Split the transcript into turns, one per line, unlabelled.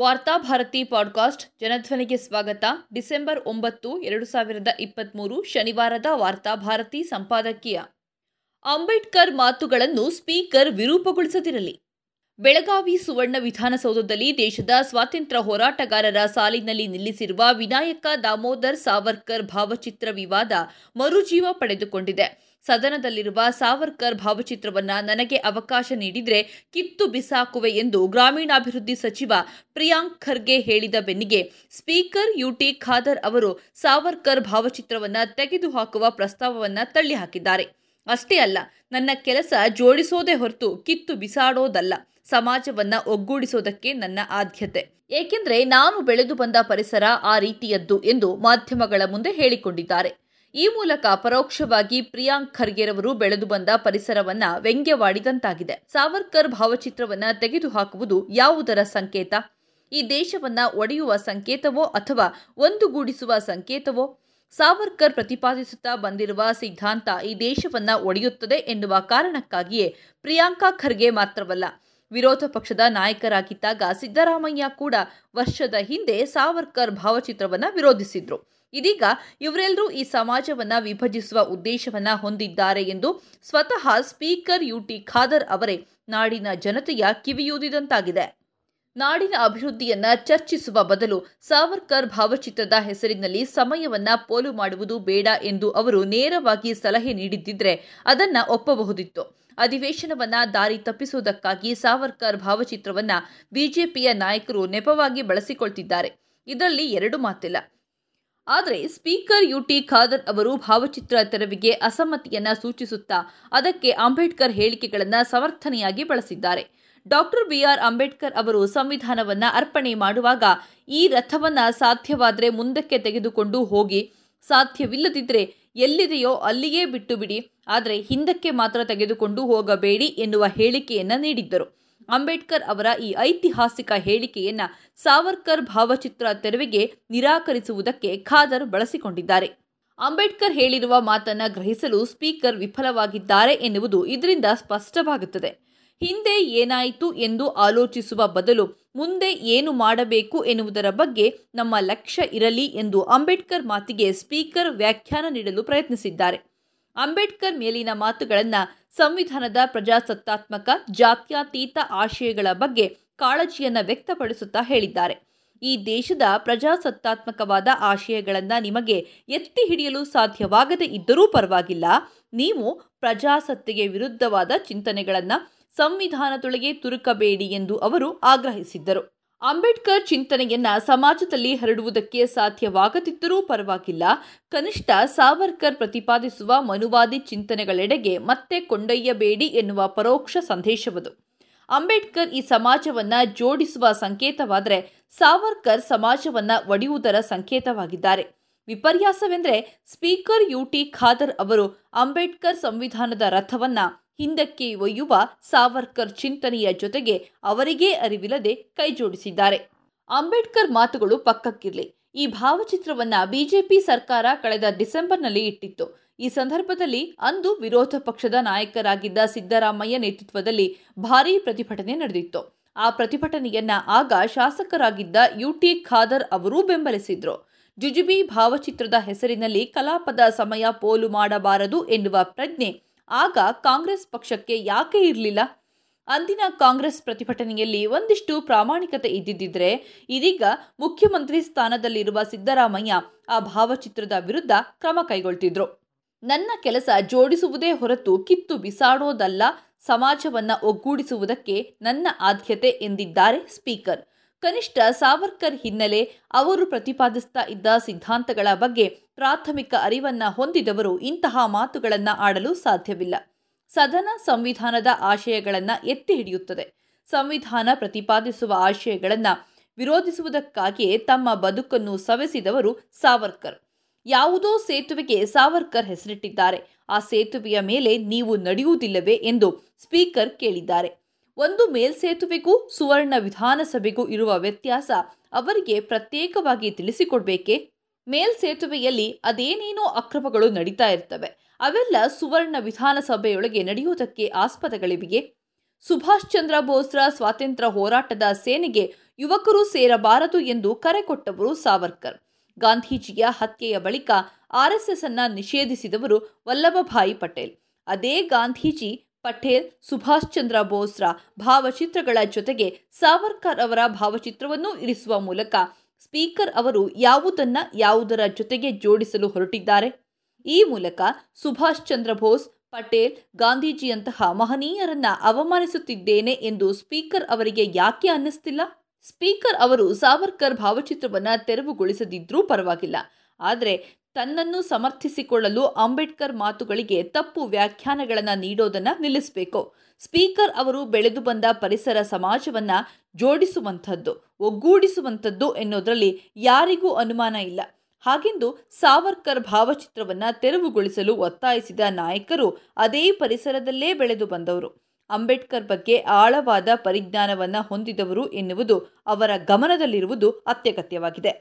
Varthabharati podcast ಜನಧ್ವನಿಗೆ ಸ್ವಾಗತ. December ಒಂಬತ್ತು, ಎರಡು ಸಾವಿರದ ಇಪ್ಪತ್ತ್ಮೂರು ಶನಿವಾರದ ವಾರ್ತಾಭಾರತಿ ಸಂಪಾದಕೀಯ. ಅಂಬೇಡ್ಕರ್ ಮಾತುಗಳನ್ನು ಸ್ಪೀಕರ್ ವಿರೂಪಗೊಳಿಸದಿರಲಿ. ಬೆಳಗಾವಿ ಸುವರ್ಣ ವಿಧಾನಸೌಧದಲ್ಲಿ ದೇಶದ ಸ್ವಾತಂತ್ರ್ಯ ಹೋರಾಟಗಾರರ ಸಾಲಿನಲ್ಲಿ ನಿಲ್ಲಿಸಿರುವ ವಿನಾಯಕ ದಾಮೋದರ್ ಸಾವರ್ಕರ್ ಭಾವಚಿತ್ರ ವಿವಾದ ಮರುಜೀವ ಪಡೆದುಕೊಂಡಿದೆ. ಸದನದಲ್ಲಿರುವ ಸಾವರ್ಕರ್ ಭಾವಚಿತ್ರವನ್ನ ನನಗೆ ಅವಕಾಶ ನೀಡಿದರೆ ಕಿತ್ತು ಬಿಸಾಕುವೆ ಎಂದು ಗ್ರಾಮೀಣಾಭಿವೃದ್ಧಿ ಸಚಿವ ಪ್ರಿಯಾಂಕ್ ಖರ್ಗೆ ಹೇಳಿದ ಬೆನ್ನಿಗೆ ಸ್ಪೀಕರ್ ಯುಟಿ ಖಾದರ್ ಅವರು ಸಾವರ್ಕರ್ ಭಾವಚಿತ್ರವನ್ನ ತೆಗೆದುಹಾಕುವ ಪ್ರಸ್ತಾವವನ್ನ ತಳ್ಳಿಹಾಕಿದ್ದಾರೆ. ಅಷ್ಟೇ ಅಲ್ಲ, ನನ್ನ ಕೆಲಸ ಜೋಡಿಸೋದೇ ಹೊರತು ಕಿತ್ತು ಬಿಸಾಡೋದಲ್ಲ, ಸಮಾಜವನ್ನ ಒಗ್ಗೂಡಿಸೋದಕ್ಕೆ ನನ್ನ ಆದ್ಯತೆ. ಏಕೆಂದ್ರೆ ನಾನು ಬೆಳೆದು ಬಂದ ಪರಿಸರ ಆ ರೀತಿಯದ್ದು ಎಂದು ಮಾಧ್ಯಮಗಳ ಮುಂದೆ ಹೇಳಿಕೊಂಡಿದ್ದಾರೆ. ಈ ಮೂಲಕ ಪರೋಕ್ಷವಾಗಿ ಪ್ರಿಯಾಂಕ್ ಖರ್ಗೆರವರು ಬೆಳೆದು ಬಂದ ಪರಿಸರವನ್ನ ವ್ಯಂಗ್ಯವಾಡಿದಂತಾಗಿದೆ. ಸಾವರ್ಕರ್ ಭಾವಚಿತ್ರವನ್ನ ತೆಗೆದುಹಾಕುವುದು ಯಾವುದರ ಸಂಕೇತ? ಈ ದೇಶವನ್ನ ಒಡೆಯುವ ಸಂಕೇತವೋ ಅಥವಾ ಒಂದುಗೂಡಿಸುವ ಸಂಕೇತವೋ? ಸಾವರ್ಕರ್ ಪ್ರತಿಪಾದಿಸುತ್ತಾ ಬಂದಿರುವ ಸಿದ್ಧಾಂತ ಈ ದೇಶವನ್ನ ಒಡೆಯುತ್ತದೆ ಎನ್ನುವ ಕಾರಣಕ್ಕಾಗಿಯೇ ಪ್ರಿಯಾಂಕಾ ಖರ್ಗೆ ಮಾತ್ರವಲ್ಲ, ವಿರೋಧ ಪಕ್ಷದ ನಾಯಕರಾಗಿದ್ದಾಗ ಸಿದ್ದರಾಮಯ್ಯ ಕೂಡ ವರ್ಷದ ಹಿಂದೆ ಸಾವರ್ಕರ್ ಭಾವಚಿತ್ರವನ್ನ ವಿರೋಧಿಸಿದ್ರು. ಇದೀಗ ಇವರೆಲ್ಲರೂ ಈ ಸಮಾಜವನ್ನ ವಿಭಜಿಸುವ ಉದ್ದೇಶವನ್ನ ಹೊಂದಿದ್ದಾರೆ ಎಂದು ಸ್ವತಃ ಸ್ಪೀಕರ್ ಯುಟಿ ಖಾದರ್ ಅವರೇ ನಾಡಿನ ಜನತೆಯ ಕಿವಿಯೂದಿದಂತಾಗಿದೆ. ನಾಡಿನ ಅಭಿವೃದ್ಧಿಯನ್ನ ಚರ್ಚಿಸುವ ಬದಲು ಸಾವರ್ಕರ್ ಭಾವಚಿತ್ರದ ಹೆಸರಿನಲ್ಲಿ ಸಮಯವನ್ನ ಪೋಲು ಮಾಡುವುದು ಬೇಡ ಎಂದು ಅವರು ನೇರವಾಗಿ ಸಲಹೆ ನೀಡಿದ್ದಿದ್ರೆ ಅದನ್ನ ಒಪ್ಪಬಹುದಿತ್ತು. ಅಧಿವೇಶನವನ್ನ ದಾರಿ ತಪ್ಪಿಸುವುದಕ್ಕಾಗಿ ಸಾವರ್ಕರ್ ಭಾವಚಿತ್ರವನ್ನ ಬಿಜೆಪಿಯ ನಾಯಕರು ನೆಪವಾಗಿ ಬಳಸಿಕೊಳ್ತಿದ್ದಾರೆ. ಇದರಲ್ಲಿ ಎರಡು ಮಾತಿಲ್ಲ. ಆದರೆ ಸ್ಪೀಕರ್ ಯುಟಿ ಖಾದರ್ ಅವರು ಭಾವಚಿತ್ರ ತೆರವಿಗೆ ಅಸಮ್ಮತಿಯನ್ನ ಸೂಚಿಸುತ್ತಾ ಅದಕ್ಕೆ ಅಂಬೇಡ್ಕರ್ ಹೇಳಿಕೆಗಳನ್ನು ಸಮರ್ಥನೆಯಾಗಿ ಬಳಸಿದ್ದಾರೆ. ಡಾಕ್ಟರ್ ಬಿಆರ್ ಅಂಬೇಡ್ಕರ್ ಅವರು ಸಂವಿಧಾನವನ್ನ ಅರ್ಪಣೆ ಮಾಡುವಾಗ ಈ ರಥವನ್ನ ಸಾಧ್ಯವಾದರೆ ಮುಂದಕ್ಕೆ ತೆಗೆದುಕೊಂಡು ಹೋಗಿ ಸಾಧ್ಯವಿಲ್ಲದಿದ್ದರೆ ಎಲ್ಲಿದೆಯೋ ಅಲ್ಲಿಯೇ ಬಿಟ್ಟು ಬಿಡಿ ಆದರೆ ಹಿಂದಕ್ಕೆ ಮಾತ್ರ ತೆಗೆದುಕೊಂಡು ಹೋಗಬೇಡಿ ಎನ್ನುವ ಹೇಳಿಕೆಯನ್ನ ನೀಡಿದ್ದರು. ಅಂಬೇಡ್ಕರ್ ಅವರ ಈ ಐತಿಹಾಸಿಕ ಹೇಳಿಕೆಯನ್ನ ಸಾವರ್ಕರ್ ಭಾವಚಿತ್ರ ತೆರವಿಗೆ ನಿರಾಕರಿಸುವುದಕ್ಕೆ ಖಾದರ್ ಬಳಸಿಕೊಂಡಿದ್ದಾರೆ. ಅಂಬೇಡ್ಕರ್ ಹೇಳಿರುವ ಮಾತನ್ನ ಗ್ರಹಿಸಲು ಸ್ಪೀಕರ್ ವಿಫಲವಾಗಿದ್ದಾರೆ ಎನ್ನುವುದು ಇದರಿಂದ ಸ್ಪಷ್ಟವಾಗುತ್ತದೆ. ಹಿಂದೆ ಏನಾಯಿತು ಎಂದು ಆಲೋಚಿಸುವ ಬದಲು ಮುಂದೆ ಏನು ಮಾಡಬೇಕು ಎನ್ನುವುದರ ಬಗ್ಗೆ ನಮ್ಮ ಲಕ್ಷ್ಯ ಇರಲಿ ಎಂದು ಅಂಬೇಡ್ಕರ್ ಮಾತಿಗೆ ಸ್ಪೀಕರ್ ವ್ಯಾಖ್ಯಾನ ನೀಡಲು ಪ್ರಯತ್ನಿಸಿದ್ದಾರೆ. ಅಂಬೇಡ್ಕರ್ ಮೇಲಿನ ಮಾತುಗಳನ್ನು ಸಂವಿಧಾನದ ಪ್ರಜಾಸತ್ತಾತ್ಮಕ, ಜಾತ್ಯತೀತ ಆಶಯಗಳ ಬಗ್ಗೆ ಕಾಳಜಿಯನ್ನು ವ್ಯಕ್ತಪಡಿಸುತ್ತಾ ಹೇಳಿದ್ದಾರೆ. ಈ ದೇಶದ ಪ್ರಜಾಸತ್ತಾತ್ಮಕವಾದ ಆಶಯಗಳನ್ನು ನಿಮಗೆ ಎತ್ತಿ ಹಿಡಿಯಲು ಸಾಧ್ಯವಾಗದೇ ಇದ್ದರೂ ಪರವಾಗಿಲ್ಲ. ನೀವು ಪ್ರಜಾಸತ್ತೆಗೆ ವಿರುದ್ಧವಾದ ಚಿಂತನೆಗಳನ್ನು ಸಂವಿಧಾನದೊಳಗೆ ತುರುಕಬೇಡಿ ಎಂದು ಅವರು ಆಗ್ರಹಿಸಿದ್ದರು. ಅಂಬೇಡ್ಕರ್ ಚಿಂತನೆಯನ್ನ ಸಮಾಜದಲ್ಲಿ ಹರಡುವುದಕ್ಕೆ ಸಾಧ್ಯವಾಗದಿದ್ದರೂ ಪರವಾಗಿಲ್ಲ. ಕನಿಷ್ಠ ಸಾವರ್ಕರ್ ಪ್ರತಿಪಾದಿಸುವ ಮನುವಾದಿ ಚಿಂತನೆಗಳೆಡೆಗೆ ಮತ್ತೆ ಕೊಂಡೊಯ್ಯಬೇಡಿ ಎನ್ನುವ ಪರೋಕ್ಷ ಸಂದೇಶವದು. ಅಂಬೇಡ್ಕರ್ ಈ ಸಮಾಜವನ್ನ ಜೋಡಿಸುವ ಸಂಕೇತವಾದರೆ ಸಾವರ್ಕರ್ ಸಮಾಜವನ್ನ ಒಡೆಯುವುದರ ಸಂಕೇತವಾಗಿದ್ದಾರೆ. ವಿಪರ್ಯಾಸವೆಂದರೆ ಸ್ಪೀಕರ್ ಯುಟಿ ಖಾದರ್ ಅವರು ಅಂಬೇಡ್ಕರ್ ಸಂವಿಧಾನದ ರಥವನ್ನ ಹಿಂದಕ್ಕೆ ಒಯ್ಯುವ ಸಾವರ್ಕರ್ ಚಿಂತನೆಯ ಜೊತೆಗೆ ಅವರಿಗೇ ಅರಿವಿಲ್ಲದೆ ಕೈಜೋಡಿಸಿದ್ದಾರೆ. ಅಂಬೇಡ್ಕರ್ ಮಾತುಗಳು ಪಕ್ಕಕ್ಕಿರಲಿ. ಈ ಭಾವಚಿತ್ರವನ್ನ ಬಿಜೆಪಿ ಸರ್ಕಾರ ಕಳೆದ ಡಿಸೆಂಬರ್ನಲ್ಲಿ ಇಟ್ಟಿತ್ತು. ಈ ಸಂದರ್ಭದಲ್ಲಿ ಅಂದು ವಿರೋಧ ಪಕ್ಷದ ನಾಯಕರಾಗಿದ್ದ ಸಿದ್ದರಾಮಯ್ಯ ನೇತೃತ್ವದಲ್ಲಿ ಭಾರೀ ಪ್ರತಿಭಟನೆ ನಡೆದಿತ್ತು. ಆ ಪ್ರತಿಭಟನೆಯನ್ನ ಆಗ ಶಾಸಕರಾಗಿದ್ದ ಯುಟಿ ಖಾದರ್ ಅವರೂ ಬೆಂಬಲಿಸಿದ್ರು. ಜುಜುಬಿ ಭಾವಚಿತ್ರದ ಹೆಸರಿನಲ್ಲಿ ಕಲಾಪದ ಸಮಯ ಪೋಲು ಮಾಡಬಾರದು ಎನ್ನುವ ಪ್ರಜ್ಞೆ ಆಗ ಕಾಂಗ್ರೆಸ್ ಪಕ್ಷಕ್ಕೆ ಯಾಕೆ ಇರಲಿಲ್ಲ? ಅಂದಿನ ಕಾಂಗ್ರೆಸ್ ಪ್ರತಿಭಟನೆಯಲ್ಲಿ ಒಂದಿಷ್ಟು ಪ್ರಾಮಾಣಿಕತೆ ಇದ್ದಿದ್ದರೆ ಇದೀಗ ಮುಖ್ಯಮಂತ್ರಿ ಸ್ಥಾನದಲ್ಲಿರುವ ಸಿದ್ದರಾಮಯ್ಯ ಆ ಭಾವಚಿತ್ರದ ವಿರುದ್ಧ ಕ್ರಮ ಕೈಗೊಳ್ತಿದ್ರು. ನನ್ನ ಕೆಲಸ ಜೋಡಿಸುವುದೇ ಹೊರತು ಕಿತ್ತು ಬಿಸಾಡೋದಲ್ಲ, ಸಮಾಜವನ್ನು ಒಗ್ಗೂಡಿಸುವುದಕ್ಕೆ ನನ್ನ ಆದ್ಯತೆ ಎಂದಿದ್ದಾರೆ ಸ್ಪೀಕರ್. ಕನಿಷ್ಠ ಸಾವರ್ಕರ್ ಹಿನ್ನೆಲೆ ಅವರು ಪ್ರತಿಪಾದಿಸ್ತಾ ಇದ್ದ ಸಿದ್ಧಾಂತಗಳ ಬಗ್ಗೆ ಪ್ರಾಥಮಿಕ ಅರಿವನ್ನ ಹೊಂದಿದವರು ಇಂತಹ ಮಾತುಗಳನ್ನು ಆಡಲು ಸಾಧ್ಯವಿಲ್ಲ. ಸದನ ಸಂವಿಧಾನದ ಆಶಯಗಳನ್ನು ಎತ್ತಿ ಹಿಡಿಯುತ್ತದೆ. ಸಂವಿಧಾನ ಪ್ರತಿಪಾದಿಸುವ ಆಶಯಗಳನ್ನು ವಿರೋಧಿಸುವುದಕ್ಕಾಗಿಯೇ ತಮ್ಮ ಬದುಕನ್ನು ಸವೆಸಿದವರು ಸಾವರ್ಕರ್. ಯಾವುದೋ ಸೇತುವೆಗೆ ಸಾವರ್ಕರ್ ಹೆಸರಿಟ್ಟಿದ್ದಾರೆ. ಆ ಸೇತುವೆಯ ಮೇಲೆ ನೀವು ನಡೆಯುವುದಿಲ್ಲವೇ ಎಂದು ಸ್ಪೀಕರ್ ಕೇಳಿದ್ದಾರೆ. ಒಂದು ಮೇಲ್ಸೇತುವೆಗೂ, ಸುವರ್ಣ ವಿಧಾನಸಭೆಗೂ ಇರುವ ವ್ಯತ್ಯಾಸ ಅವರಿಗೆ ಪ್ರತ್ಯೇಕವಾಗಿ ತಿಳಿಸಿಕೊಡ್ಬೇಕೆ? ಮೇಲ್ಸೇತುವೆಯಲ್ಲಿ ಅದೇನೇನೋ ಅಕ್ರಮಗಳು ನಡೀತಾ ಇರ್ತವೆ, ಅವೆಲ್ಲ ಸುವರ್ಣ ವಿಧಾನಸಭೆಯೊಳಗೆ ನಡೆಯುವುದಕ್ಕೆ ಆಸ್ಪದಗಳಿವೆಯೇ? ಸುಭಾಷ್ ಚಂದ್ರ ಬೋಸ್ರ ಸ್ವಾತಂತ್ರ್ಯ ಹೋರಾಟದ ಸೇನೆಗೆ ಯುವಕರು ಸೇರಬಾರದು ಎಂದು ಕರೆ ಕೊಟ್ಟವರು ಸಾವರ್ಕರ್. ಗಾಂಧೀಜಿಯ ಹತ್ಯೆಯ ಬಳಿಕ ಆರ್ಎಸ್ಎಸ್ ಅನ್ನ ನಿಷೇಧಿಸಿದವರು ವಲ್ಲಭಭಾಯಿ ಪಟೇಲ್. ಅದೇ ಗಾಂಧೀಜಿ ಪಟೇಲ್, ಸುಭಾಷ್ ಚಂದ್ರ ಬೋಸ್ರ ಭಾವಚಿತ್ರಗಳ ಜೊತೆಗೆ ಸಾವರ್ಕರ್ ಅವರ ಭಾವಚಿತ್ರವನ್ನು ಇರಿಸುವ ಮೂಲಕ ಸ್ಪೀಕರ್ ಅವರು ಯಾವುದನ್ನ ಯಾವುದರ ಜೊತೆಗೆ ಜೋಡಿಸಲು ಹೊರಟಿದ್ದಾರೆ? ಈ ಮೂಲಕ ಸುಭಾಷ್ ಚಂದ್ರ ಬೋಸ್, ಪಟೇಲ್, ಗಾಂಧೀಜಿಯಂತಹ ಮಹನೀಯರನ್ನ ಅವಮಾನಿಸುತ್ತಿದ್ದೇನೆ ಎಂದು ಸ್ಪೀಕರ್ ಅವರಿಗೆ ಯಾಕೆ ಅನ್ನಿಸ್ತಿಲ್ಲ? ಸ್ಪೀಕರ್ ಅವರು ಸಾವರ್ಕರ್ ಭಾವಚಿತ್ರವನ್ನ ತೆರವುಗೊಳಿಸದಿದ್ರೂ ಪರವಾಗಿಲ್ಲ. ಆದರೆ ತನ್ನನ್ನು ಸಮರ್ಥಿಸಿಕೊಳ್ಳಲು ಅಂಬೇಡ್ಕರ್ ಮಾತುಗಳಿಗೆ ತಪ್ಪು ವ್ಯಾಖ್ಯಾನಗಳನ್ನು ನೀಡೋದನ್ನು ನಿಲ್ಲಿಸಬೇಕು. ಸ್ಪೀಕರ್ ಅವರು ಬೆಳೆದು ಬಂದ ಪರಿಸರ ಸಮಾಜವನ್ನು ಜೋಡಿಸುವಂಥದ್ದು, ಒಗ್ಗೂಡಿಸುವಂಥದ್ದು ಎನ್ನುವುದರಲ್ಲಿ ಯಾರಿಗೂ ಅನುಮಾನ ಇಲ್ಲ. ಹಾಗೆಂದು ಸಾವರ್ಕರ್ ಭಾವಚಿತ್ರವನ್ನು ತೆರವುಗೊಳಿಸಲು ಒತ್ತಾಯಿಸಿದ ನಾಯಕರು ಅದೇ ಪರಿಸರದಲ್ಲೇ ಬೆಳೆದು ಬಂದವರು. ಅಂಬೇಡ್ಕರ್ ಬಗ್ಗೆ ಆಳವಾದ ಪರಿಜ್ಞಾನವನ್ನು ಹೊಂದಿದವರು ಎನ್ನುವುದು ಅವರ ಗಮನದಲ್ಲಿರುವುದು ಅತ್ಯಗತ್ಯವಾಗಿದೆ.